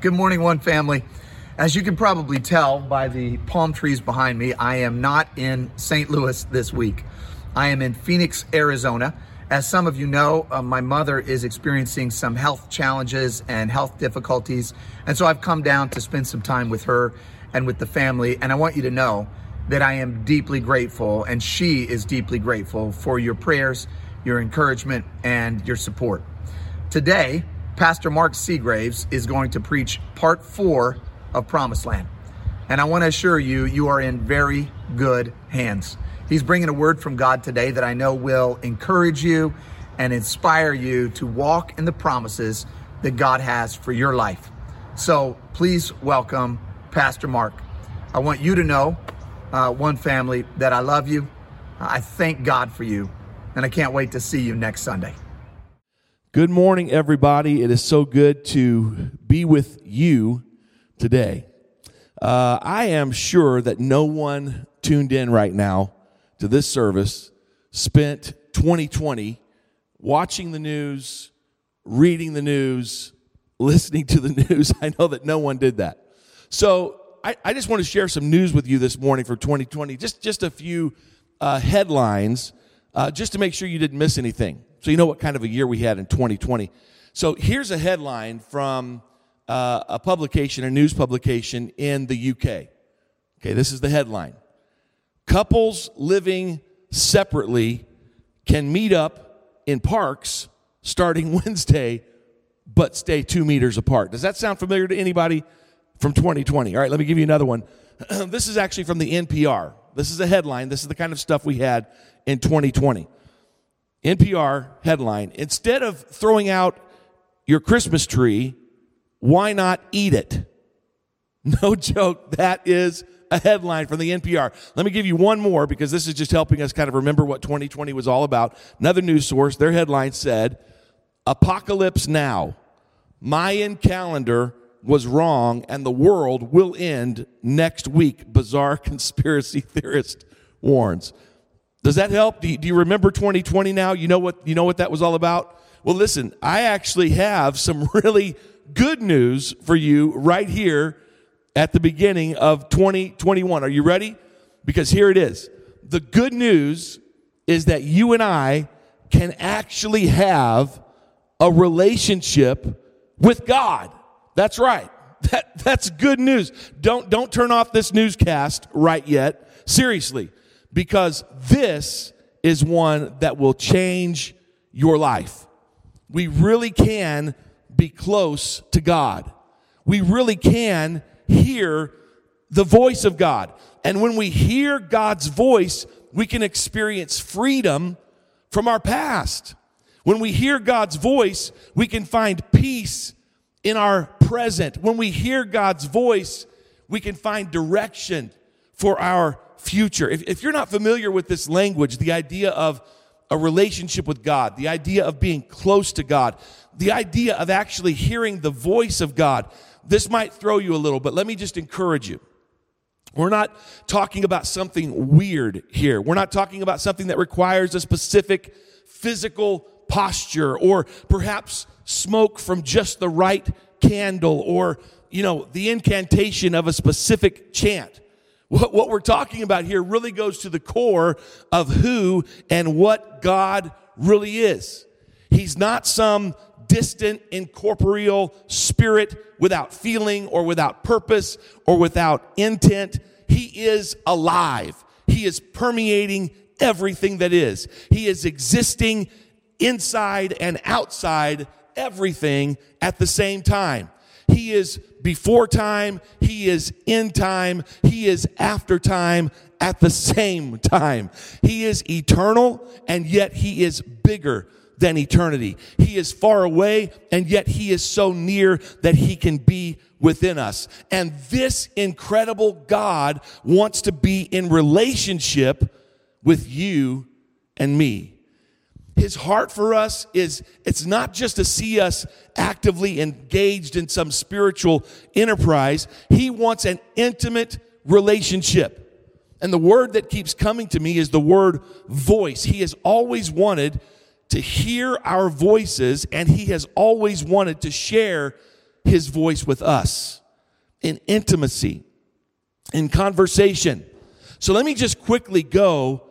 Good morning, one family. As you can probably tell by the palm trees behind me, I am not in St. Louis this week. I am in Phoenix, Arizona. As some of you know, uh, my mother is experiencing some health challenges and health difficulties. And so I've come down to spend some time with her and with the family. And I want you to know that I am deeply grateful, and she is deeply grateful for your prayers, your encouragement, and your support. Today, Pastor Mark Seagraves is going to preach part four of Promised Land. And I want to assure you, you are in very good hands. He's bringing a word from God today that I know will encourage you and inspire you to walk in the promises that God has for your life. So please welcome Pastor Mark. I want you to know, uh, one family, that I love you. I thank God for you, and I can't wait to see you next Sunday. Good morning, everybody. It is so good to be with you today. Uh, I am sure that no one tuned in right now to this service spent 2020 watching the news, reading the news, listening to the news. I know that no one did that. So I, I just want to share some news with you this morning for 2020. Just, just a few uh, headlines, uh, just to make sure you didn't miss anything. So you know what kind of a year we had in 2020. So here's a headline from uh, a publication, a news publication in the UK. Okay, this is the headline. Couples living separately can meet up in parks starting Wednesday, but stay two meters apart. Does that sound familiar to anybody from 2020? All right, let me give you another one. this is actually from the NPR. This is a headline. This is the kind of stuff we had in 2020. NPR headline Instead of throwing out your Christmas tree, why not eat it? No joke, that is a headline from the NPR. Let me give you one more because this is just helping us kind of remember what 2020 was all about. Another news source, their headline said, Apocalypse Now. Mayan calendar was wrong and the world will end next week. Bizarre conspiracy theorist warns. Does that help? Do you, do you, remember 2020 now? You know what you know what that was all about? Well, listen, I actually have some really good news for you right here at the beginning of 2021. Are you ready? Because here it is. The good news is that you and I can actually have a relationship with God. That's right. That, that's good news. Don't, don't turn off this newscast right yet. Seriously because this is one that will change your life. We really can be close to God. We really can hear the voice of God. And when we hear God's voice, we can experience freedom from our past. When we hear God's voice, we can find peace in our present. When we hear God's voice, we can find direction for our future. If, if you're not familiar with this language, the idea of a relationship with God, the idea of being close to God, the idea of actually hearing the voice of God, this might throw you a little, but let me just encourage you. We're not talking about something weird here. We're not talking about something that requires a specific physical posture or perhaps smoke from just the right candle or, you know, the incantation of a specific chant. What, what we're talking about here really goes to the core of who and what God really is. He's not some distant, incorporeal spirit without feeling or without purpose or without intent. He is alive. He is permeating everything that is. He is existing inside and outside everything at the same time. He is before time, He is in time, He is after time at the same time. He is eternal and yet He is bigger than eternity. He is far away and yet He is so near that He can be within us. And this incredible God wants to be in relationship with you and me. His heart for us is it's not just to see us actively engaged in some spiritual enterprise. He wants an intimate relationship. And the word that keeps coming to me is the word voice. He has always wanted to hear our voices and he has always wanted to share his voice with us in intimacy, in conversation. So let me just quickly go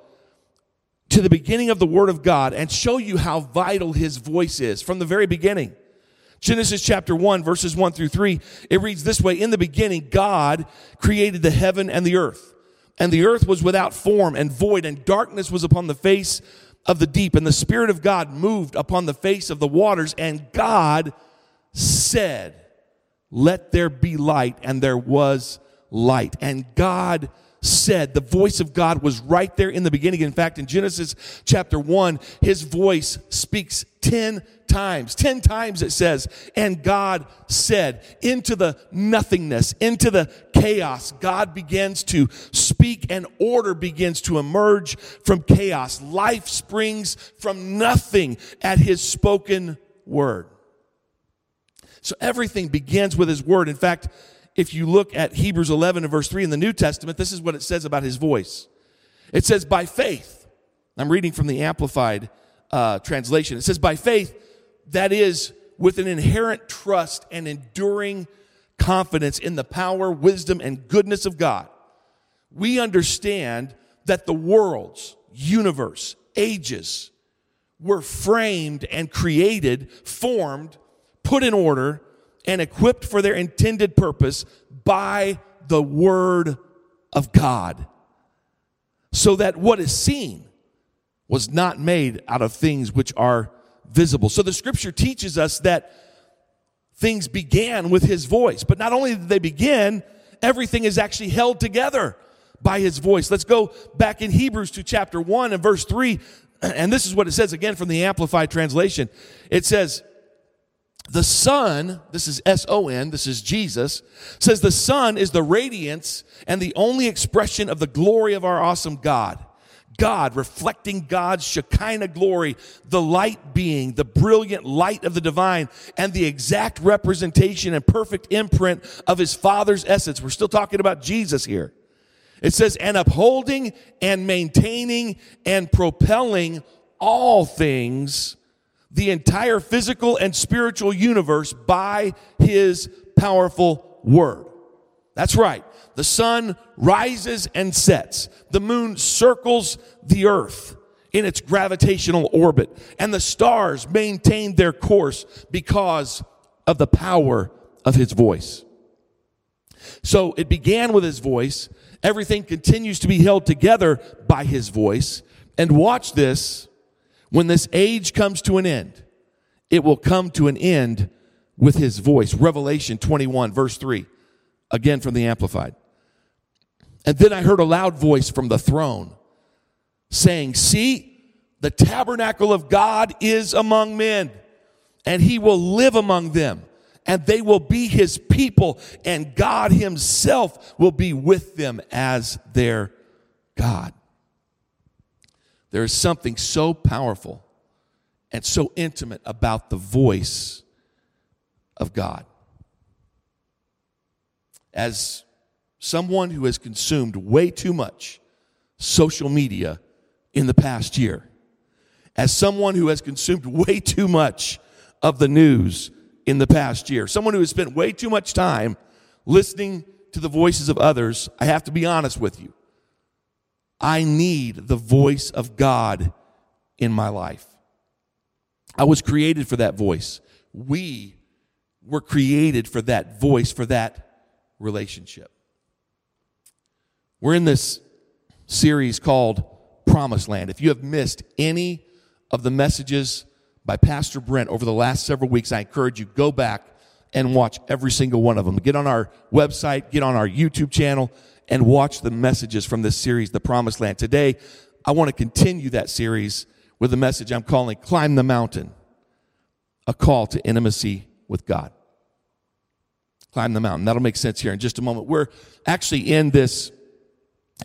to the beginning of the Word of God and show you how vital His voice is from the very beginning. Genesis chapter 1, verses 1 through 3, it reads this way In the beginning, God created the heaven and the earth. And the earth was without form and void, and darkness was upon the face of the deep. And the Spirit of God moved upon the face of the waters. And God said, Let there be light. And there was light. And God said, the voice of God was right there in the beginning. In fact, in Genesis chapter 1, his voice speaks 10 times. 10 times it says, and God said, into the nothingness, into the chaos, God begins to speak and order begins to emerge from chaos. Life springs from nothing at his spoken word. So everything begins with his word. In fact, if you look at Hebrews 11 and verse 3 in the New Testament, this is what it says about his voice. It says, by faith. I'm reading from the Amplified uh, translation. It says, by faith, that is, with an inherent trust and enduring confidence in the power, wisdom, and goodness of God, we understand that the worlds, universe, ages were framed and created, formed, put in order, and equipped for their intended purpose by the Word of God. So that what is seen was not made out of things which are visible. So the scripture teaches us that things began with his voice. But not only did they begin, everything is actually held together by his voice. Let's go back in Hebrews to chapter 1 and verse 3. And this is what it says again from the Amplified Translation. It says, the Son, this is S O N, this is Jesus, says the Son is the radiance and the only expression of the glory of our awesome God. God, reflecting God's Shekinah glory, the light being, the brilliant light of the divine, and the exact representation and perfect imprint of his Father's essence. We're still talking about Jesus here. It says, and upholding and maintaining and propelling all things the entire physical and spiritual universe by his powerful word. That's right. The sun rises and sets. The moon circles the earth in its gravitational orbit. And the stars maintain their course because of the power of his voice. So it began with his voice. Everything continues to be held together by his voice. And watch this when this age comes to an end, it will come to an end with his voice. Revelation 21, verse 3, again from the Amplified. And then I heard a loud voice from the throne saying, See, the tabernacle of God is among men, and he will live among them, and they will be his people, and God himself will be with them as their God. There is something so powerful and so intimate about the voice of God. As someone who has consumed way too much social media in the past year, as someone who has consumed way too much of the news in the past year, someone who has spent way too much time listening to the voices of others, I have to be honest with you. I need the voice of God in my life. I was created for that voice. We were created for that voice, for that relationship. We're in this series called Promised Land. If you have missed any of the messages by Pastor Brent over the last several weeks, I encourage you go back and watch every single one of them. Get on our website, get on our YouTube channel, and watch the messages from this series, The Promised Land. Today, I want to continue that series with a message I'm calling Climb the Mountain, a call to intimacy with God. Climb the mountain. That'll make sense here in just a moment. We're actually in this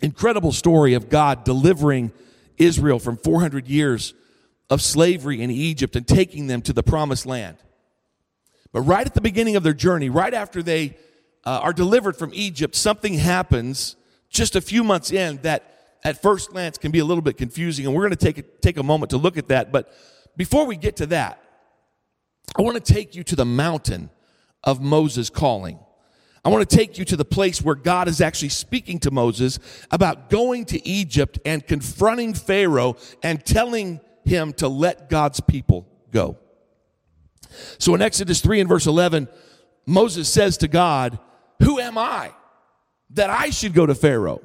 incredible story of God delivering Israel from 400 years of slavery in Egypt and taking them to the promised land. But right at the beginning of their journey, right after they uh, are delivered from Egypt, something happens just a few months in that at first glance can be a little bit confusing. And we're going to take take a moment to look at that. But before we get to that, I want to take you to the mountain of Moses' calling. I want to take you to the place where God is actually speaking to Moses about going to Egypt and confronting Pharaoh and telling him to let God's people go. So in Exodus 3 and verse 11, Moses says to God, Who am I that I should go to Pharaoh?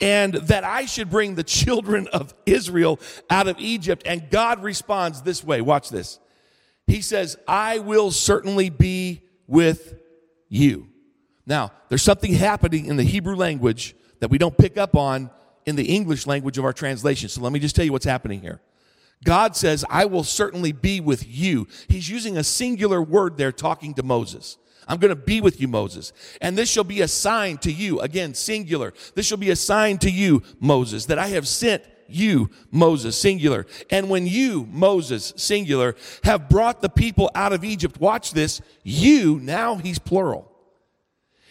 And that I should bring the children of Israel out of Egypt. And God responds this way. Watch this. He says, I will certainly be with you. Now, there's something happening in the Hebrew language that we don't pick up on in the English language of our translation. So let me just tell you what's happening here. God says, I will certainly be with you. He's using a singular word there talking to Moses. I'm going to be with you, Moses. And this shall be a sign to you. Again, singular. This shall be a sign to you, Moses, that I have sent you, Moses, singular. And when you, Moses, singular, have brought the people out of Egypt, watch this, you, now he's plural.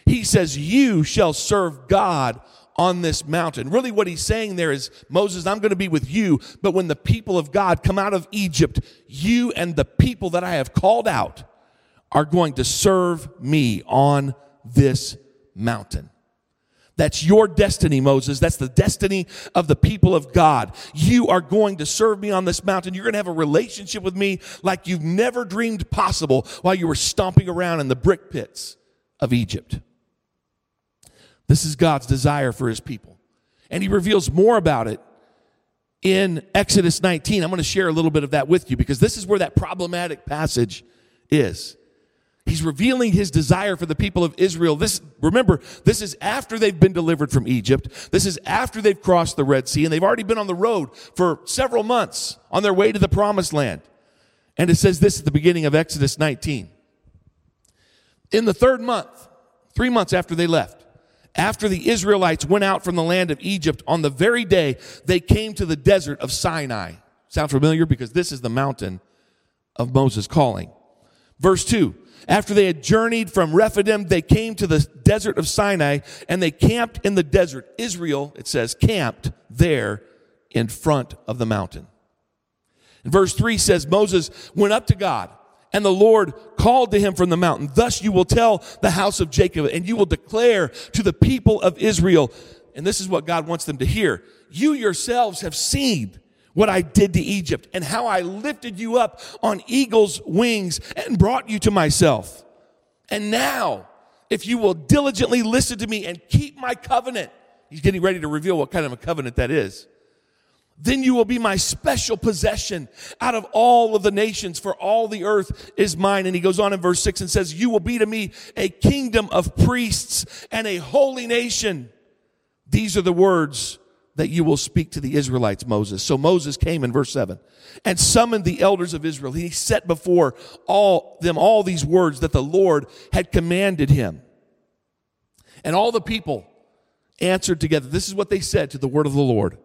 He says, You shall serve God on this mountain. Really, what he's saying there is, Moses, I'm going to be with you, but when the people of God come out of Egypt, you and the people that I have called out are going to serve me on this mountain. That's your destiny, Moses. That's the destiny of the people of God. You are going to serve me on this mountain. You're going to have a relationship with me like you've never dreamed possible while you were stomping around in the brick pits of Egypt. This is God's desire for his people. And he reveals more about it in Exodus 19. I'm going to share a little bit of that with you because this is where that problematic passage is. He's revealing his desire for the people of Israel. This, remember, this is after they've been delivered from Egypt. This is after they've crossed the Red Sea and they've already been on the road for several months on their way to the promised land. And it says this at the beginning of Exodus 19. In the third month, three months after they left, after the Israelites went out from the land of Egypt, on the very day they came to the desert of Sinai. Sound familiar? Because this is the mountain of Moses' calling. Verse 2 After they had journeyed from Rephidim, they came to the desert of Sinai and they camped in the desert. Israel, it says, camped there in front of the mountain. And verse 3 says, Moses went up to God and the Lord called to him from the mountain, Thus you will tell the house of Jacob, and you will declare to the people of Israel, and this is what God wants them to hear. You yourselves have seen what I did to Egypt and how I lifted you up on eagle's wings and brought you to myself. And now, if you will diligently listen to me and keep my covenant, he's getting ready to reveal what kind of a covenant that is then you will be my special possession out of all of the nations, for all the earth is mine. And he goes on in verse 6 and says, You will be to me a kingdom of priests and a holy nation. These are the words that you will speak to the Israelites, Moses. So Moses came in verse 7 and summoned the elders of Israel. He set before all them all these words that the Lord had commanded him. And all the people answered together. This is what they said to the word of the Lord.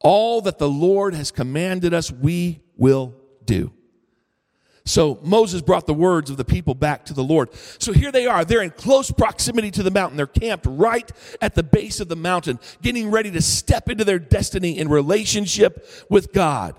All that the Lord has commanded us, we will do. So Moses brought the words of the people back to the Lord. So here they are. They're in close proximity to the mountain. They're camped right at the base of the mountain, getting ready to step into their destiny in relationship with God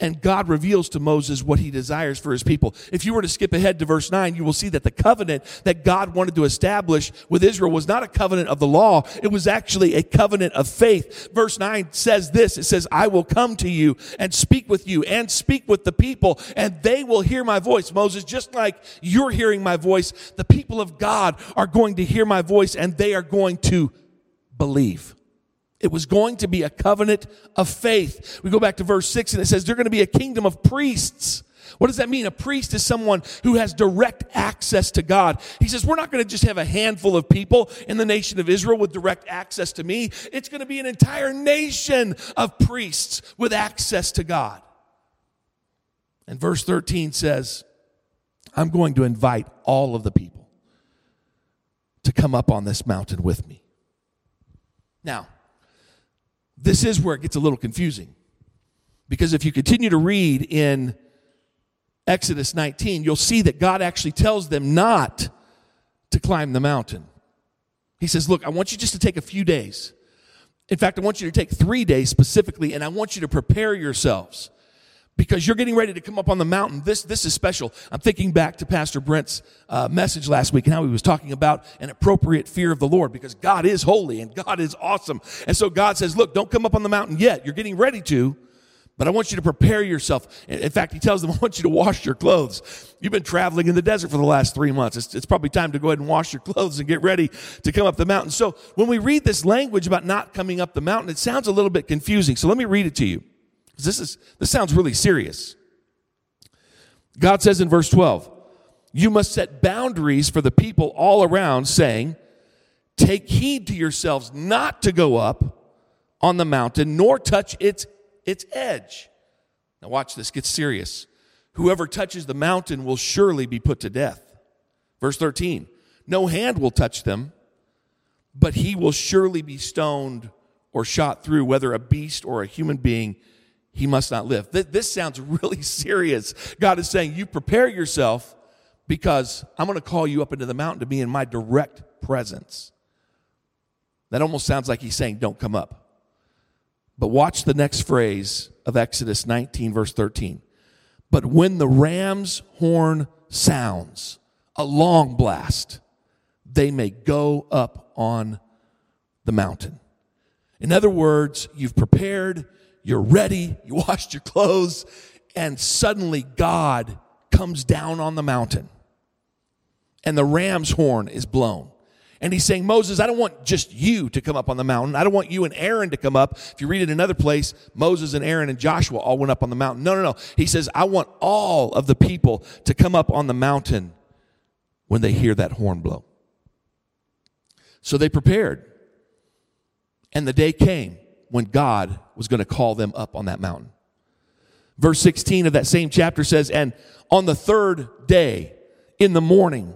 and God reveals to Moses what he desires for his people. If you were to skip ahead to verse 9, you will see that the covenant that God wanted to establish with Israel was not a covenant of the law. It was actually a covenant of faith. Verse 9 says this. It says, I will come to you and speak with you and speak with the people and they will hear my voice. Moses, just like you're hearing my voice, the people of God are going to hear my voice and they are going to believe. It was going to be a covenant of faith. We go back to verse 6 and it says, They're going to be a kingdom of priests. What does that mean? A priest is someone who has direct access to God. He says, We're not going to just have a handful of people in the nation of Israel with direct access to me. It's going to be an entire nation of priests with access to God. And verse 13 says, I'm going to invite all of the people to come up on this mountain with me. Now, this is where it gets a little confusing. Because if you continue to read in Exodus 19, you'll see that God actually tells them not to climb the mountain. He says, Look, I want you just to take a few days. In fact, I want you to take three days specifically, and I want you to prepare yourselves. Because you're getting ready to come up on the mountain. This, this is special. I'm thinking back to Pastor Brent's uh, message last week and how he was talking about an appropriate fear of the Lord because God is holy and God is awesome. And so God says, look, don't come up on the mountain yet. You're getting ready to, but I want you to prepare yourself. In fact, he tells them, I want you to wash your clothes. You've been traveling in the desert for the last three months. It's, it's probably time to go ahead and wash your clothes and get ready to come up the mountain. So when we read this language about not coming up the mountain, it sounds a little bit confusing. So let me read it to you. This is, this sounds really serious. God says in verse 12, you must set boundaries for the people all around saying, take heed to yourselves not to go up on the mountain nor touch its, its edge. Now watch this, get serious. Whoever touches the mountain will surely be put to death. Verse 13, no hand will touch them, but he will surely be stoned or shot through, whether a beast or a human being he must not live. This sounds really serious. God is saying, You prepare yourself because I'm going to call you up into the mountain to be in my direct presence. That almost sounds like he's saying, Don't come up. But watch the next phrase of Exodus 19, verse 13. But when the ram's horn sounds, a long blast, they may go up on the mountain. In other words, you've prepared you're ready, you washed your clothes, and suddenly God comes down on the mountain and the ram's horn is blown. And he's saying, Moses, I don't want just you to come up on the mountain. I don't want you and Aaron to come up. If you read it another place, Moses and Aaron and Joshua all went up on the mountain. No, no, no. He says, I want all of the people to come up on the mountain when they hear that horn blow. So they prepared. And the day came when God was going to call them up on that mountain. Verse 16 of that same chapter says, And on the third day in the morning,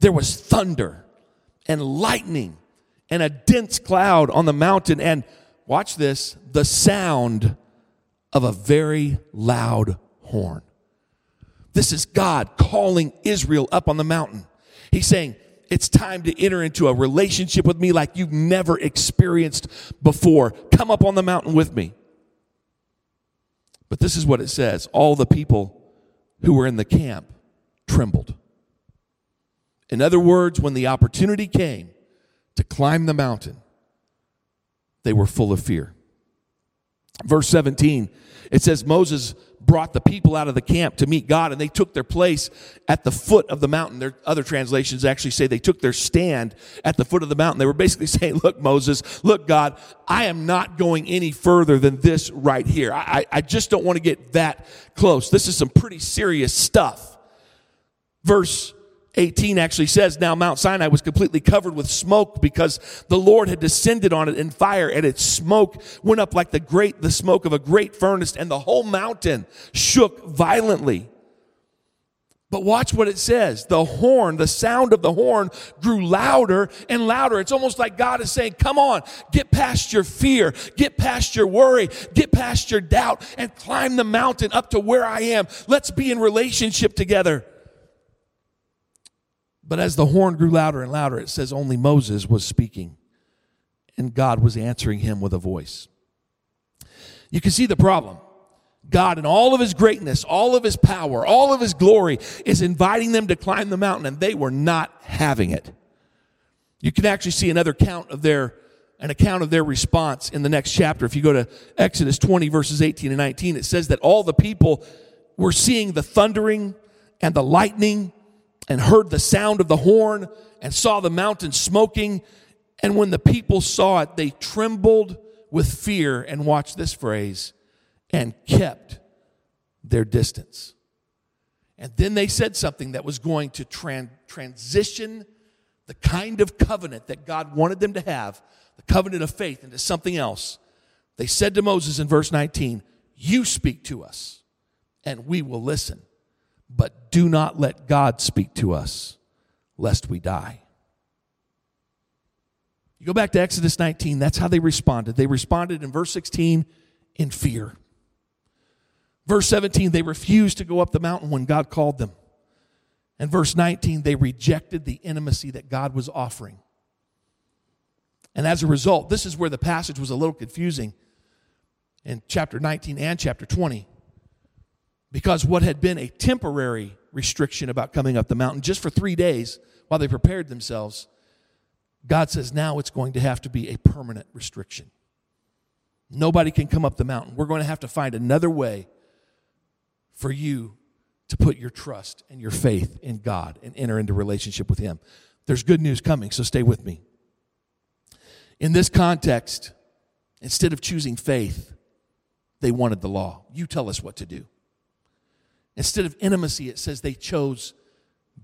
there was thunder and lightning and a dense cloud on the mountain. And watch this the sound of a very loud horn. This is God calling Israel up on the mountain. He's saying, it's time to enter into a relationship with me like you've never experienced before. Come up on the mountain with me. But this is what it says all the people who were in the camp trembled. In other words, when the opportunity came to climb the mountain, they were full of fear. Verse 17, it says Moses brought the people out of the camp to meet God and they took their place at the foot of the mountain. Their other translations actually say they took their stand at the foot of the mountain. They were basically saying, look, Moses, look, God, I am not going any further than this right here. I, I just don't want to get that close. This is some pretty serious stuff. Verse 18 actually says, Now Mount Sinai was completely covered with smoke because the Lord had descended on it in fire, and its smoke went up like the great, the smoke of a great furnace, and the whole mountain shook violently. But watch what it says. The horn, the sound of the horn grew louder and louder. It's almost like God is saying, Come on, get past your fear, get past your worry, get past your doubt, and climb the mountain up to where I am. Let's be in relationship together. But as the horn grew louder and louder, it says only Moses was speaking, and God was answering him with a voice. You can see the problem. God, in all of his greatness, all of his power, all of his glory, is inviting them to climb the mountain, and they were not having it. You can actually see another count of their an account of their response in the next chapter. If you go to Exodus 20, verses 18 and 19, it says that all the people were seeing the thundering and the lightning and heard the sound of the horn and saw the mountain smoking. And when the people saw it, they trembled with fear and watch this phrase and kept their distance. And then they said something that was going to tran- transition the kind of covenant that God wanted them to have, the covenant of faith, into something else. They said to Moses in verse 19, You speak to us, and we will listen but do not let God speak to us, lest we die. You go back to Exodus 19, that's how they responded. They responded in verse 16 in fear. Verse 17, they refused to go up the mountain when God called them. And verse 19, they rejected the intimacy that God was offering. And as a result, this is where the passage was a little confusing in chapter 19 and chapter 20. Because what had been a temporary restriction about coming up the mountain just for three days while they prepared themselves, God says now it's going to have to be a permanent restriction. Nobody can come up the mountain. We're going to have to find another way for you to put your trust and your faith in God and enter into relationship with Him. There's good news coming, so stay with me. In this context, instead of choosing faith, they wanted the law. You tell us what to do. Instead of intimacy, it says they chose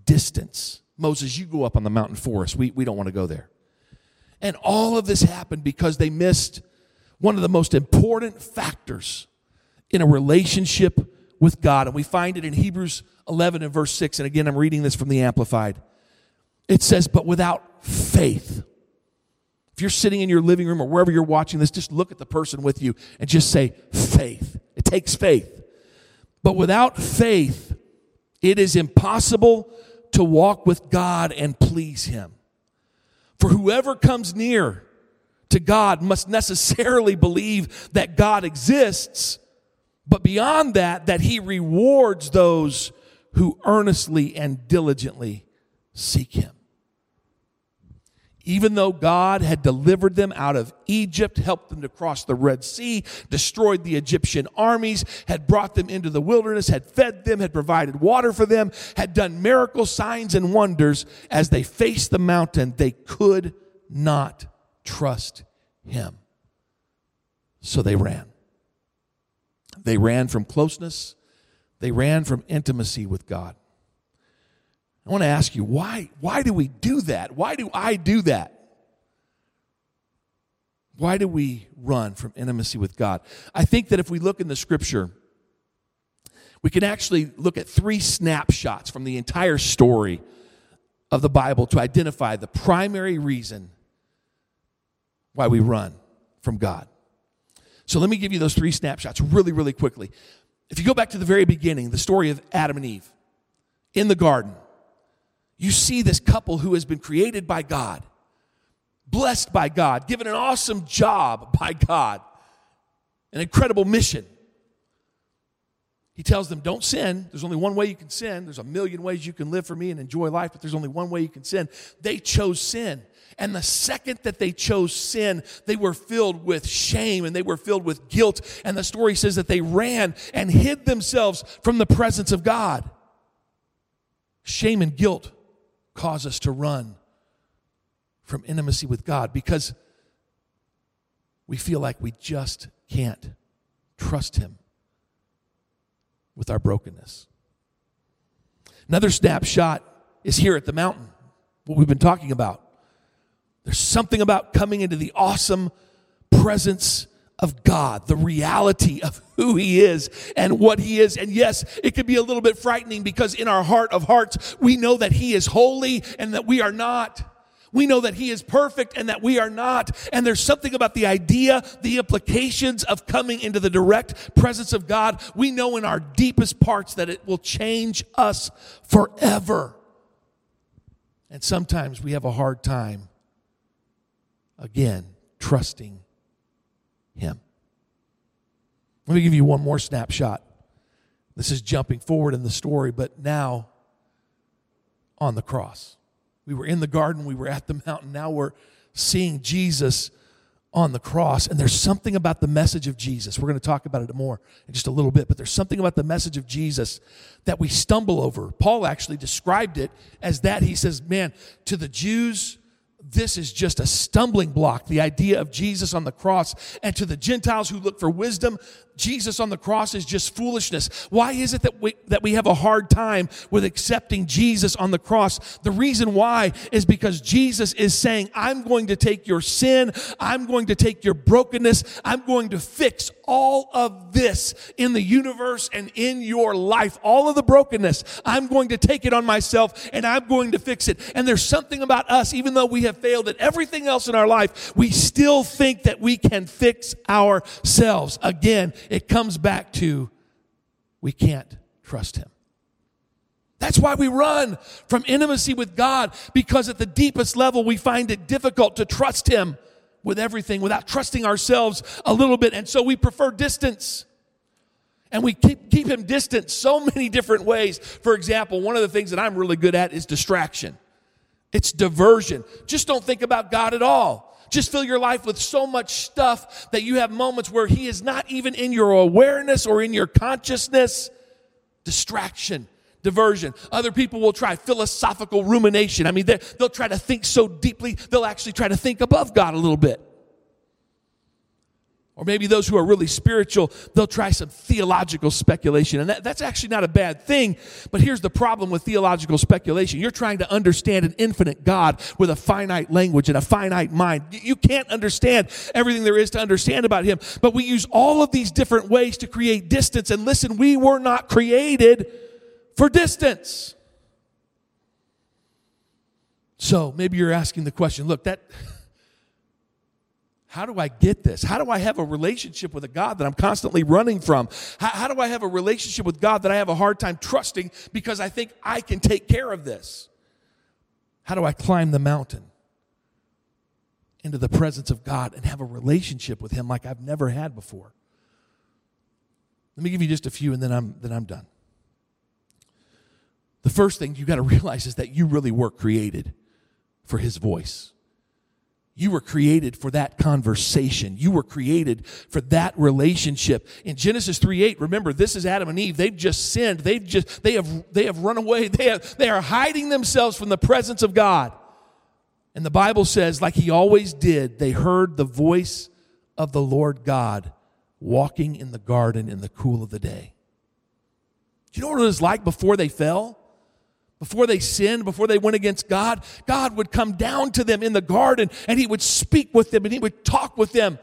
distance. Moses, you go up on the mountain for us. We, we don't want to go there. And all of this happened because they missed one of the most important factors in a relationship with God. And we find it in Hebrews 11 and verse 6. And again, I'm reading this from the Amplified. It says, But without faith, if you're sitting in your living room or wherever you're watching this, just look at the person with you and just say, faith. It takes faith. But without faith, it is impossible to walk with God and please Him. For whoever comes near to God must necessarily believe that God exists, but beyond that, that He rewards those who earnestly and diligently seek Him even though God had delivered them out of Egypt, helped them to cross the Red Sea, destroyed the Egyptian armies, had brought them into the wilderness, had fed them, had provided water for them, had done miracle signs and wonders, as they faced the mountain, they could not trust him. So they ran. They ran from closeness, they ran from intimacy with God. I want to ask you, why, why do we do that? Why do I do that? Why do we run from intimacy with God? I think that if we look in the scripture, we can actually look at three snapshots from the entire story of the Bible to identify the primary reason why we run from God. So let me give you those three snapshots really, really quickly. If you go back to the very beginning, the story of Adam and Eve in the garden, you see this couple who has been created by God, blessed by God, given an awesome job by God, an incredible mission. He tells them, Don't sin. There's only one way you can sin. There's a million ways you can live for me and enjoy life, but there's only one way you can sin. They chose sin. And the second that they chose sin, they were filled with shame and they were filled with guilt. And the story says that they ran and hid themselves from the presence of God. Shame and guilt cause us to run from intimacy with God because we feel like we just can't trust Him with our brokenness. Another snapshot is here at the mountain, what we've been talking about. There's something about coming into the awesome presence of God, the reality of who He is and what He is. And yes, it could be a little bit frightening because in our heart of hearts, we know that He is holy and that we are not. We know that He is perfect and that we are not. And there's something about the idea, the implications of coming into the direct presence of God. We know in our deepest parts that it will change us forever. And sometimes we have a hard time, again, trusting him. Let me give you one more snapshot. This is jumping forward in the story, but now on the cross. We were in the garden, we were at the mountain, now we're seeing Jesus on the cross. And there's something about the message of Jesus. We're going to talk about it more in just a little bit, but there's something about the message of Jesus that we stumble over. Paul actually described it as that. He says, Man, to the Jews, this is just a stumbling block, the idea of Jesus on the cross. And to the Gentiles who look for wisdom, Jesus on the cross is just foolishness. Why is it that we, that we have a hard time with accepting Jesus on the cross? The reason why is because Jesus is saying, I'm going to take your sin, I'm going to take your brokenness, I'm going to fix all of this in the universe and in your life. All of the brokenness, I'm going to take it on myself and I'm going to fix it. And there's something about us, even though we have failed at everything else in our life, we still think that we can fix ourselves. Again, it comes back to we can't trust him. That's why we run from intimacy with God because at the deepest level we find it difficult to trust him with everything without trusting ourselves a little bit. And so we prefer distance. And we keep, keep him distant so many different ways. For example, one of the things that I'm really good at is distraction. It's diversion. Just don't think about God at all. Just fill your life with so much stuff that you have moments where He is not even in your awareness or in your consciousness. Distraction, diversion. Other people will try philosophical rumination. I mean, they'll try to think so deeply, they'll actually try to think above God a little bit. Or maybe those who are really spiritual, they'll try some theological speculation. And that, that's actually not a bad thing. But here's the problem with theological speculation you're trying to understand an infinite God with a finite language and a finite mind. You can't understand everything there is to understand about Him. But we use all of these different ways to create distance. And listen, we were not created for distance. So maybe you're asking the question look, that how do I get this? How do I have a relationship with a God that I'm constantly running from? How, how, do I have a relationship with God that I have a hard time trusting because I think I can take care of this? How do I climb the mountain into the presence of God and have a relationship with Him like I've never had before? Let me give you just a few and then I'm, then I'm done. The first thing you got to realize is that you really were created for His voice. You were created for that conversation. You were created for that relationship. In Genesis 3 8, remember, this is Adam and Eve. They've just sinned. They've just, they have, they have run away. They, have, they are hiding themselves from the presence of God. And the Bible says, like he always did, they heard the voice of the Lord God walking in the garden in the cool of the day. Do you know what it was like before they fell? Before they sinned, before they went against God, God would come down to them in the garden and He would speak with them and He would talk with them.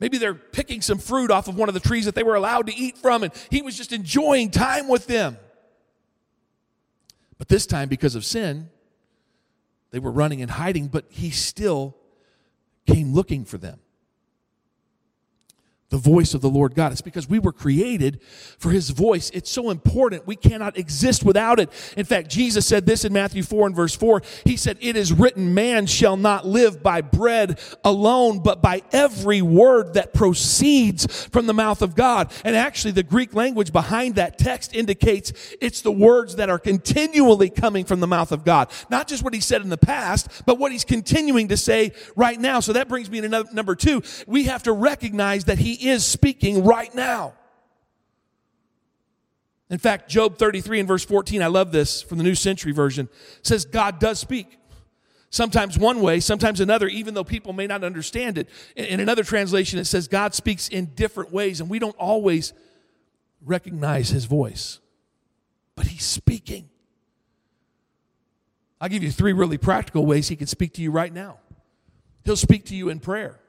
Maybe they're picking some fruit off of one of the trees that they were allowed to eat from, and He was just enjoying time with them. But this time, because of sin, they were running and hiding, but He still came looking for them the voice of the Lord God. It's because we were created for his voice. It's so important. We cannot exist without it. In fact, Jesus said this in Matthew 4 and verse 4. He said, It is written, man shall not live by bread alone, but by every word that proceeds from the mouth of God. And actually, the Greek language behind that text indicates it's the words that are continually coming from the mouth of God. Not just what he said in the past, but what he's continuing to say right now. So that brings me to number two. We have to recognize that he is speaking right now. In fact, Job 33 and verse 14, I love this from the New Century Version, says God does speak. Sometimes one way, sometimes another, even though people may not understand it. In another translation, it says God speaks in different ways, and we don't always recognize his voice. But he's speaking. I'll give you three really practical ways he can speak to you right now. He'll speak to you in prayer.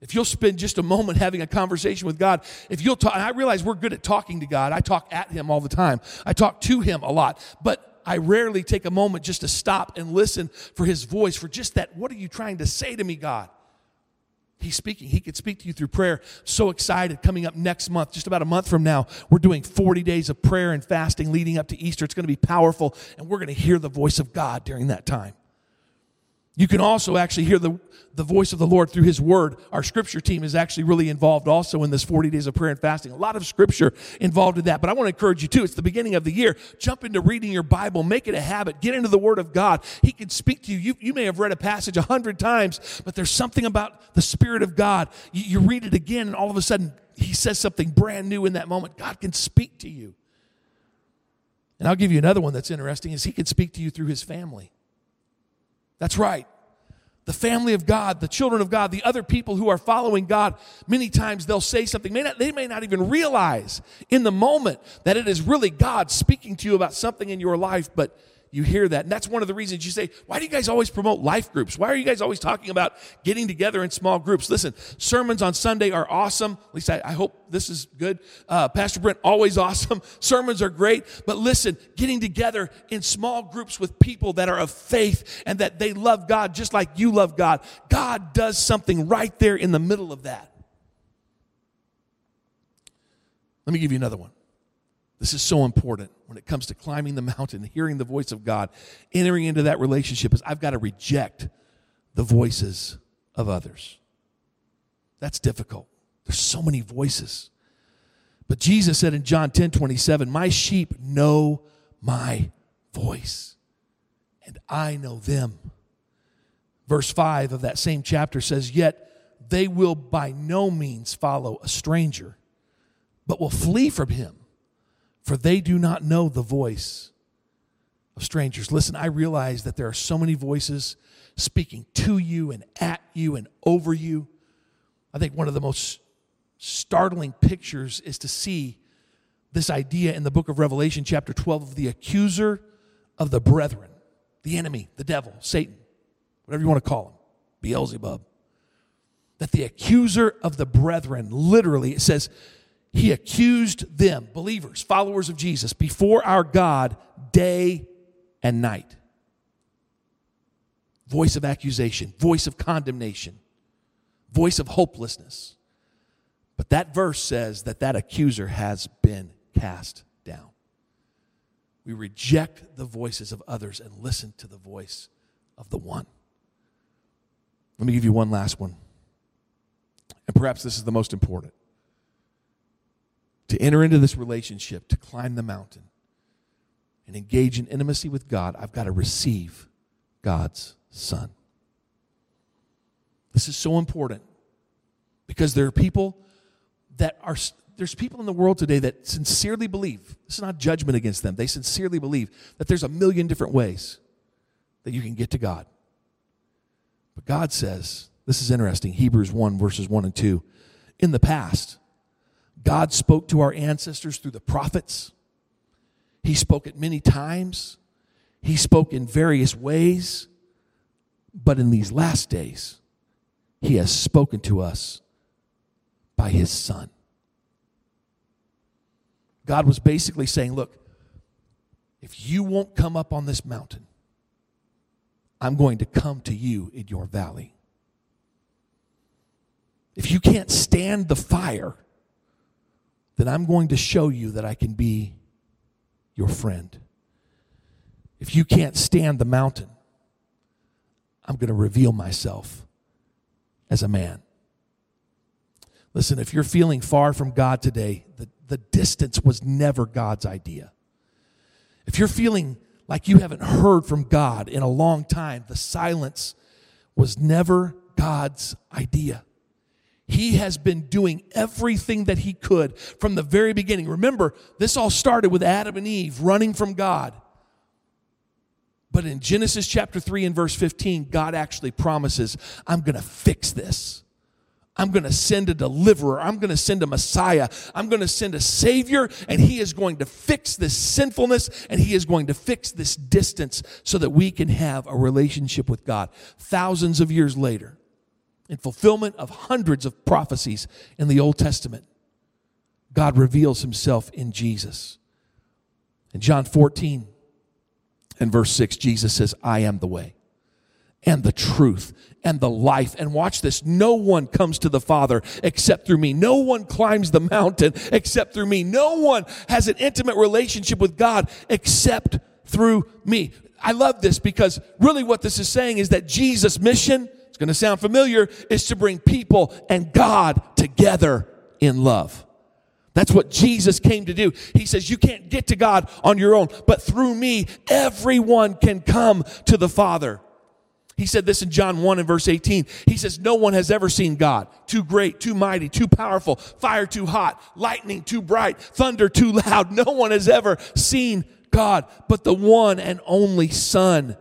If you'll spend just a moment having a conversation with God, if you'll talk, I realize we're good at talking to God. I talk at Him all the time. I talk to Him a lot, but I rarely take a moment just to stop and listen for His voice, for just that, what are you trying to say to me, God? He's speaking. He could speak to you through prayer. So excited. Coming up next month, just about a month from now, we're doing 40 days of prayer and fasting leading up to Easter. It's going to be powerful, and we're going to hear the voice of God during that time. You can also actually hear the, the voice of the Lord through His Word. Our scripture team is actually really involved also in this 40 days of prayer and fasting. A lot of scripture involved in that. But I want to encourage you too. It's the beginning of the year. Jump into reading your Bible. Make it a habit. Get into the Word of God. He can speak to you. You, you may have read a passage a hundred times, but there's something about the Spirit of God. You, you read it again, and all of a sudden, He says something brand new in that moment. God can speak to you. And I'll give you another one that's interesting is He can speak to you through His family. That's right. The family of God, the children of God, the other people who are following God, many times they'll say something. May not, they may not even realize in the moment that it is really God speaking to you about something in your life, but you hear that. And that's one of the reasons you say, why do you guys always promote life groups? Why are you guys always talking about getting together in small groups? Listen, sermons on Sunday are awesome. At least I, I hope this is good. Uh, Pastor Brent, always awesome. Sermons are great. But listen, getting together in small groups with people that are of faith and that they love God just like you love God, God does something right there in the middle of that. Let me give you another one. This is so important when it comes to climbing the mountain, hearing the voice of God, entering into that relationship is I've got to reject the voices of others. That's difficult. There's so many voices. But Jesus said in John 10 27, My sheep know my voice, and I know them. Verse 5 of that same chapter says, Yet they will by no means follow a stranger, but will flee from him, for they do not know the voice of strangers. Listen, I realize that there are so many voices speaking to you and at you and over you. I think one of the most startling pictures is to see this idea in the book of Revelation, chapter 12, of the accuser of the brethren, the enemy, the devil, Satan, whatever you want to call him, Beelzebub. That the accuser of the brethren, literally, it says, he accused them, believers, followers of Jesus, before our God day and night. Voice of accusation, voice of condemnation, voice of hopelessness. But that verse says that that accuser has been cast down. We reject the voices of others and listen to the voice of the one. Let me give you one last one. And perhaps this is the most important. To enter into this relationship, to climb the mountain, and engage in intimacy with God, I've got to receive God's Son. This is so important because there are people that are, there's people in the world today that sincerely believe, this is not judgment against them, they sincerely believe that there's a million different ways that you can get to God. But God says, this is interesting, Hebrews 1, verses 1 and 2. In the past, God spoke to our ancestors through the prophets. He spoke at many times. He spoke in various ways. But in these last days, He has spoken to us by His Son. God was basically saying, Look, if you won't come up on this mountain, I'm going to come to you in your valley. If you can't stand the fire, then I'm going to show you that I can be your friend. If you can't stand the mountain, I'm going to reveal myself as a man. Listen, if you're feeling far from God today, the, the distance was never God's idea. If you're feeling like you haven't heard from God in a long time, the silence was never God's idea. He has been doing everything that he could from the very beginning. Remember, this all started with Adam and Eve running from God. But in Genesis chapter 3 and verse 15, God actually promises, I'm going to fix this. I'm going to send a deliverer. I'm going to send a Messiah. I'm going to send a Savior, and He is going to fix this sinfulness and He is going to fix this distance so that we can have a relationship with God. Thousands of years later, in fulfillment of hundreds of prophecies in the Old Testament, God reveals himself in Jesus. In John 14 and verse 6, Jesus says, I am the way and the truth and the life. And watch this no one comes to the Father except through me. No one climbs the mountain except through me. No one has an intimate relationship with God except through me. I love this because really what this is saying is that Jesus' mission going to sound familiar, is to bring people and God together in love. That's what Jesus came to do. He says, You can't get to God on your own, but through me, everyone can come to the Father. He said this in John 1 and verse 18. He says, No one has ever seen God. Too great, too mighty, too powerful, fire too hot, lightning too bright, thunder too loud. No one has ever seen God, but the one and only Son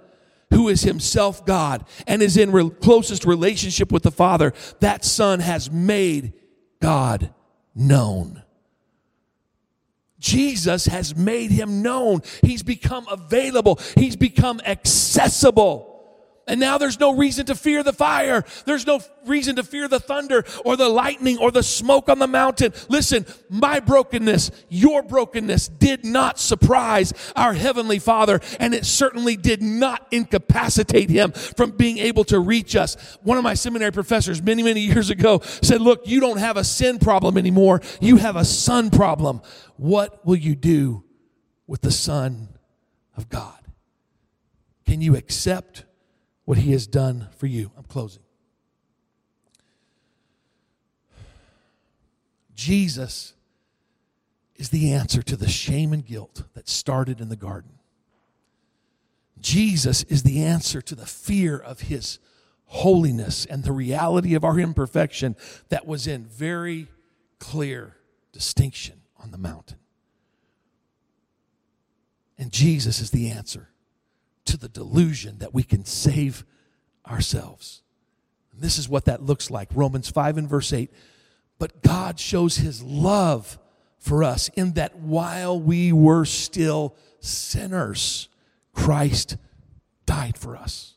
who is himself God and is in re- closest relationship with the Father, that Son has made God known. Jesus has made him known. He's become available. He's become accessible. And now there's no reason to fear the fire. There's no reason to fear the thunder or the lightning or the smoke on the mountain. Listen, my brokenness, your brokenness did not surprise our Heavenly Father, and it certainly did not incapacitate Him from being able to reach us. One of my seminary professors many, many years ago said, Look, you don't have a sin problem anymore, you have a son problem. What will you do with the Son of God? Can you accept? What he has done for you. I'm closing. Jesus is the answer to the shame and guilt that started in the garden. Jesus is the answer to the fear of his holiness and the reality of our imperfection that was in very clear distinction on the mountain. And Jesus is the answer to the delusion that we can save ourselves. And this is what that looks like Romans 5 and verse 8. But God shows his love for us in that while we were still sinners, Christ died for us.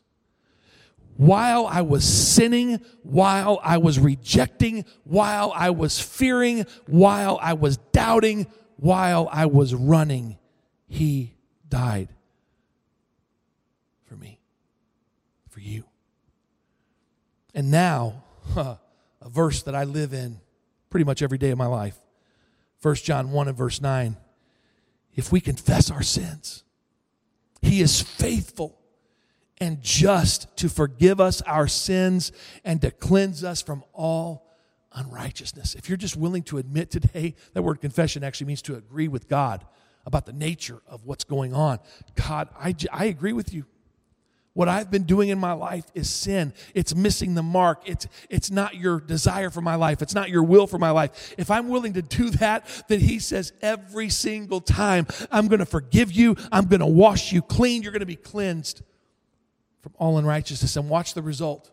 While I was sinning, while I was rejecting, while I was fearing, while I was doubting, while I was running, He died for me, for you. And now, huh, a verse that I live in pretty much every day of my life 1 John 1 and verse 9. If we confess our sins, He is faithful and just to forgive us our sins and to cleanse us from all unrighteousness. If you're just willing to admit today, that word confession actually means to agree with God about the nature of what's going on. God, I, I agree with you. What I've been doing in my life is sin. It's missing the mark. It's, it's not your desire for my life. It's not your will for my life. If I'm willing to do that, then he says every single time, I'm going to forgive you. I'm going to wash you clean. You're going to be cleansed from all unrighteousness. And watch the result.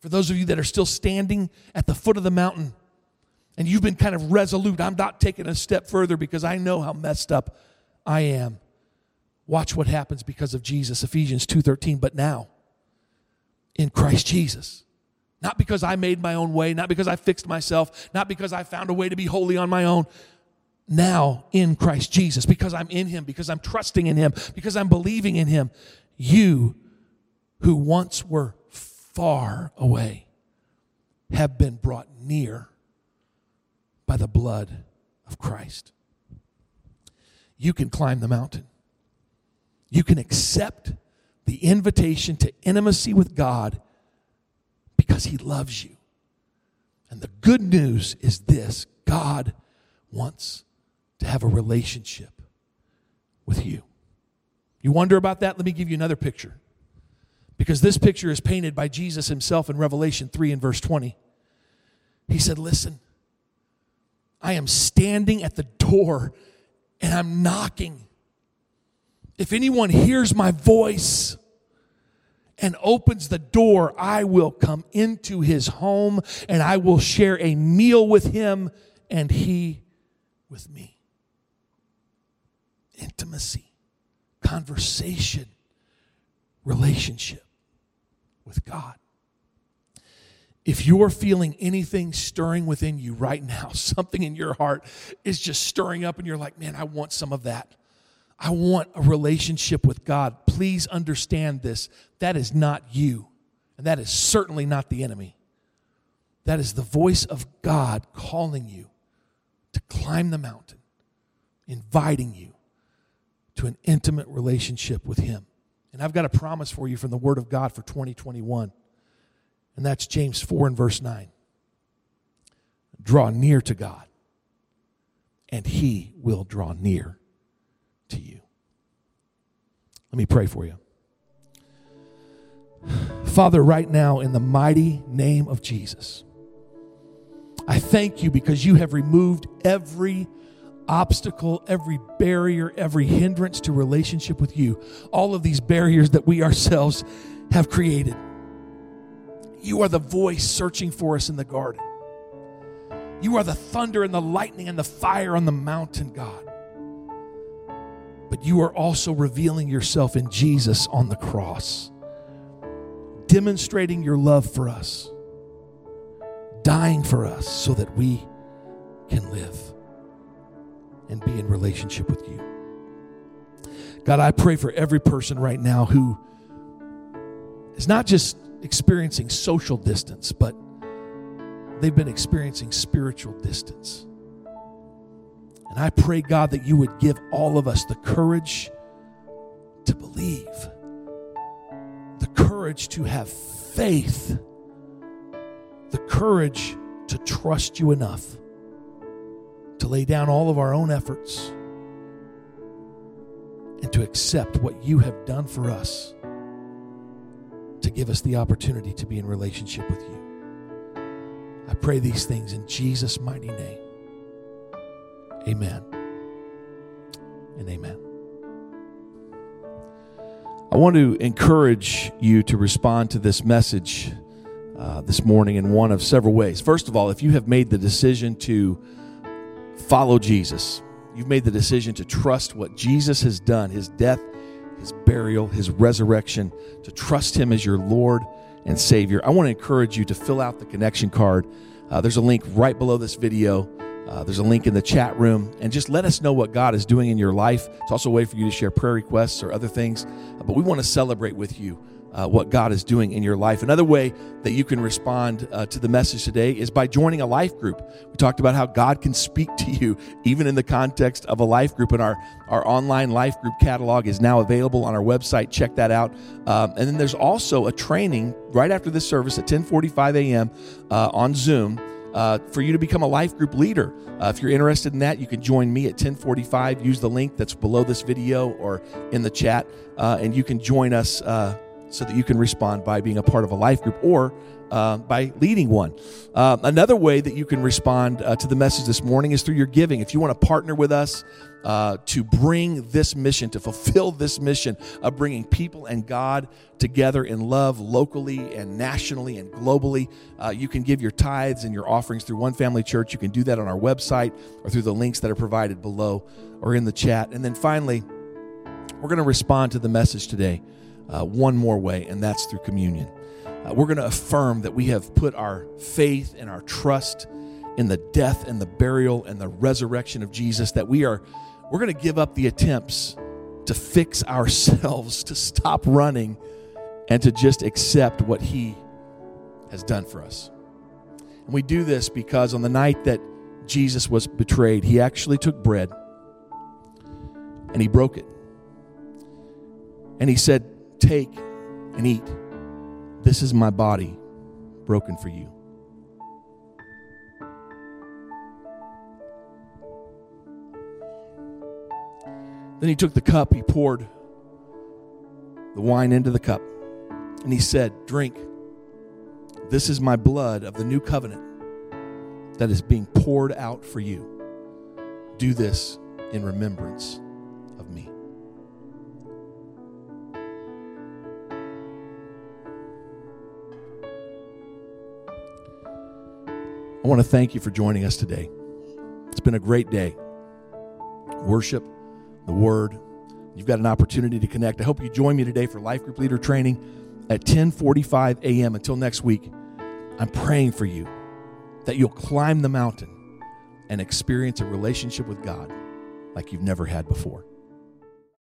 For those of you that are still standing at the foot of the mountain and you've been kind of resolute, I'm not taking a step further because I know how messed up I am. Watch what happens because of Jesus. Ephesians 2:13, but now in Christ Jesus. Not because I made my own way, not because I fixed myself, not because I found a way to be holy on my own. Now in Christ Jesus, because I'm in him, because I'm trusting in him, because I'm believing in him, you who once were far away have been brought near by the blood of Christ. You can climb the mountain. You can accept the invitation to intimacy with God because He loves you. And the good news is this God wants to have a relationship with you. You wonder about that? Let me give you another picture. Because this picture is painted by Jesus himself in Revelation 3 and verse 20. He said, Listen, I am standing at the door and I'm knocking. If anyone hears my voice and opens the door, I will come into his home and I will share a meal with him and he with me. Intimacy, conversation, relationship with God. If you're feeling anything stirring within you right now, something in your heart is just stirring up, and you're like, man, I want some of that. I want a relationship with God. Please understand this. That is not you, and that is certainly not the enemy. That is the voice of God calling you to climb the mountain, inviting you to an intimate relationship with Him. And I've got a promise for you from the Word of God for 2021, and that's James 4 and verse 9. Draw near to God, and He will draw near to you. Let me pray for you. Father, right now, in the mighty name of Jesus, I thank you because you have removed every obstacle, every barrier, every hindrance to relationship with you, all of these barriers that we ourselves have created. You are the voice searching for us in the garden. You are the thunder and the lightning and the fire on the mountain, God but you are also revealing yourself in Jesus on the cross, demonstrating your love for us, dying for us so that we can live and be in relationship with you. God, I pray for every person right now who is not just experiencing social distance, but they've been experiencing spiritual distance. And I pray, God, that you would give all of us the courage to believe, the courage to have faith, the courage to trust you enough to lay down all of our own efforts and to accept what you have done for us to give us the opportunity to be in relationship with you. I pray these things in Jesus' mighty name. Amen and amen. I want to encourage you to respond to this message uh, this morning in one of several ways. First of all, if you have made the decision to follow Jesus, you've made the decision to trust what Jesus has done, his death, his burial, his resurrection, to trust him as your Lord and Savior, I want to encourage you to fill out the connection card. Uh, there's a link right below this video. Uh, there's a link in the chat room, and just let us know what God is doing in your life. It's also a way for you to share prayer requests or other things, uh, but we want to celebrate with you uh, what God is doing in your life. Another way that you can respond uh, to the message today is by joining a life group. We talked about how God can speak to you even in the context of a life group, and our, our online life group catalog is now available on our website. Check that out. Um, and then there's also a training right after this service at 10:45 a.m. Uh, on Zoom. Uh, for you to become a life group leader. Uh, if you're interested in that, you can join me at 1045. Use the link that's below this video or in the chat, uh, and you can join us uh, so that you can respond by being a part of a life group or uh, by leading one. Uh, another way that you can respond uh, to the message this morning is through your giving. If you want to partner with us uh, to bring this mission, to fulfill this mission of bringing people and God together in love locally and nationally and globally, uh, you can give your tithes and your offerings through One Family Church. You can do that on our website or through the links that are provided below or in the chat. And then finally, we're going to respond to the message today uh, one more way, and that's through communion. Uh, we're going to affirm that we have put our faith and our trust in the death and the burial and the resurrection of Jesus, that we are we're going to give up the attempts to fix ourselves, to stop running, and to just accept what He has done for us. And we do this because on the night that Jesus was betrayed, He actually took bread and He broke it. And He said, Take and eat. This is my body broken for you. Then he took the cup, he poured the wine into the cup, and he said, Drink. This is my blood of the new covenant that is being poured out for you. Do this in remembrance I want to thank you for joining us today. It's been a great day. Worship, the Word. You've got an opportunity to connect. I hope you join me today for Life Group Leader Training at 10:45 a.m. Until next week, I'm praying for you that you'll climb the mountain and experience a relationship with God like you've never had before.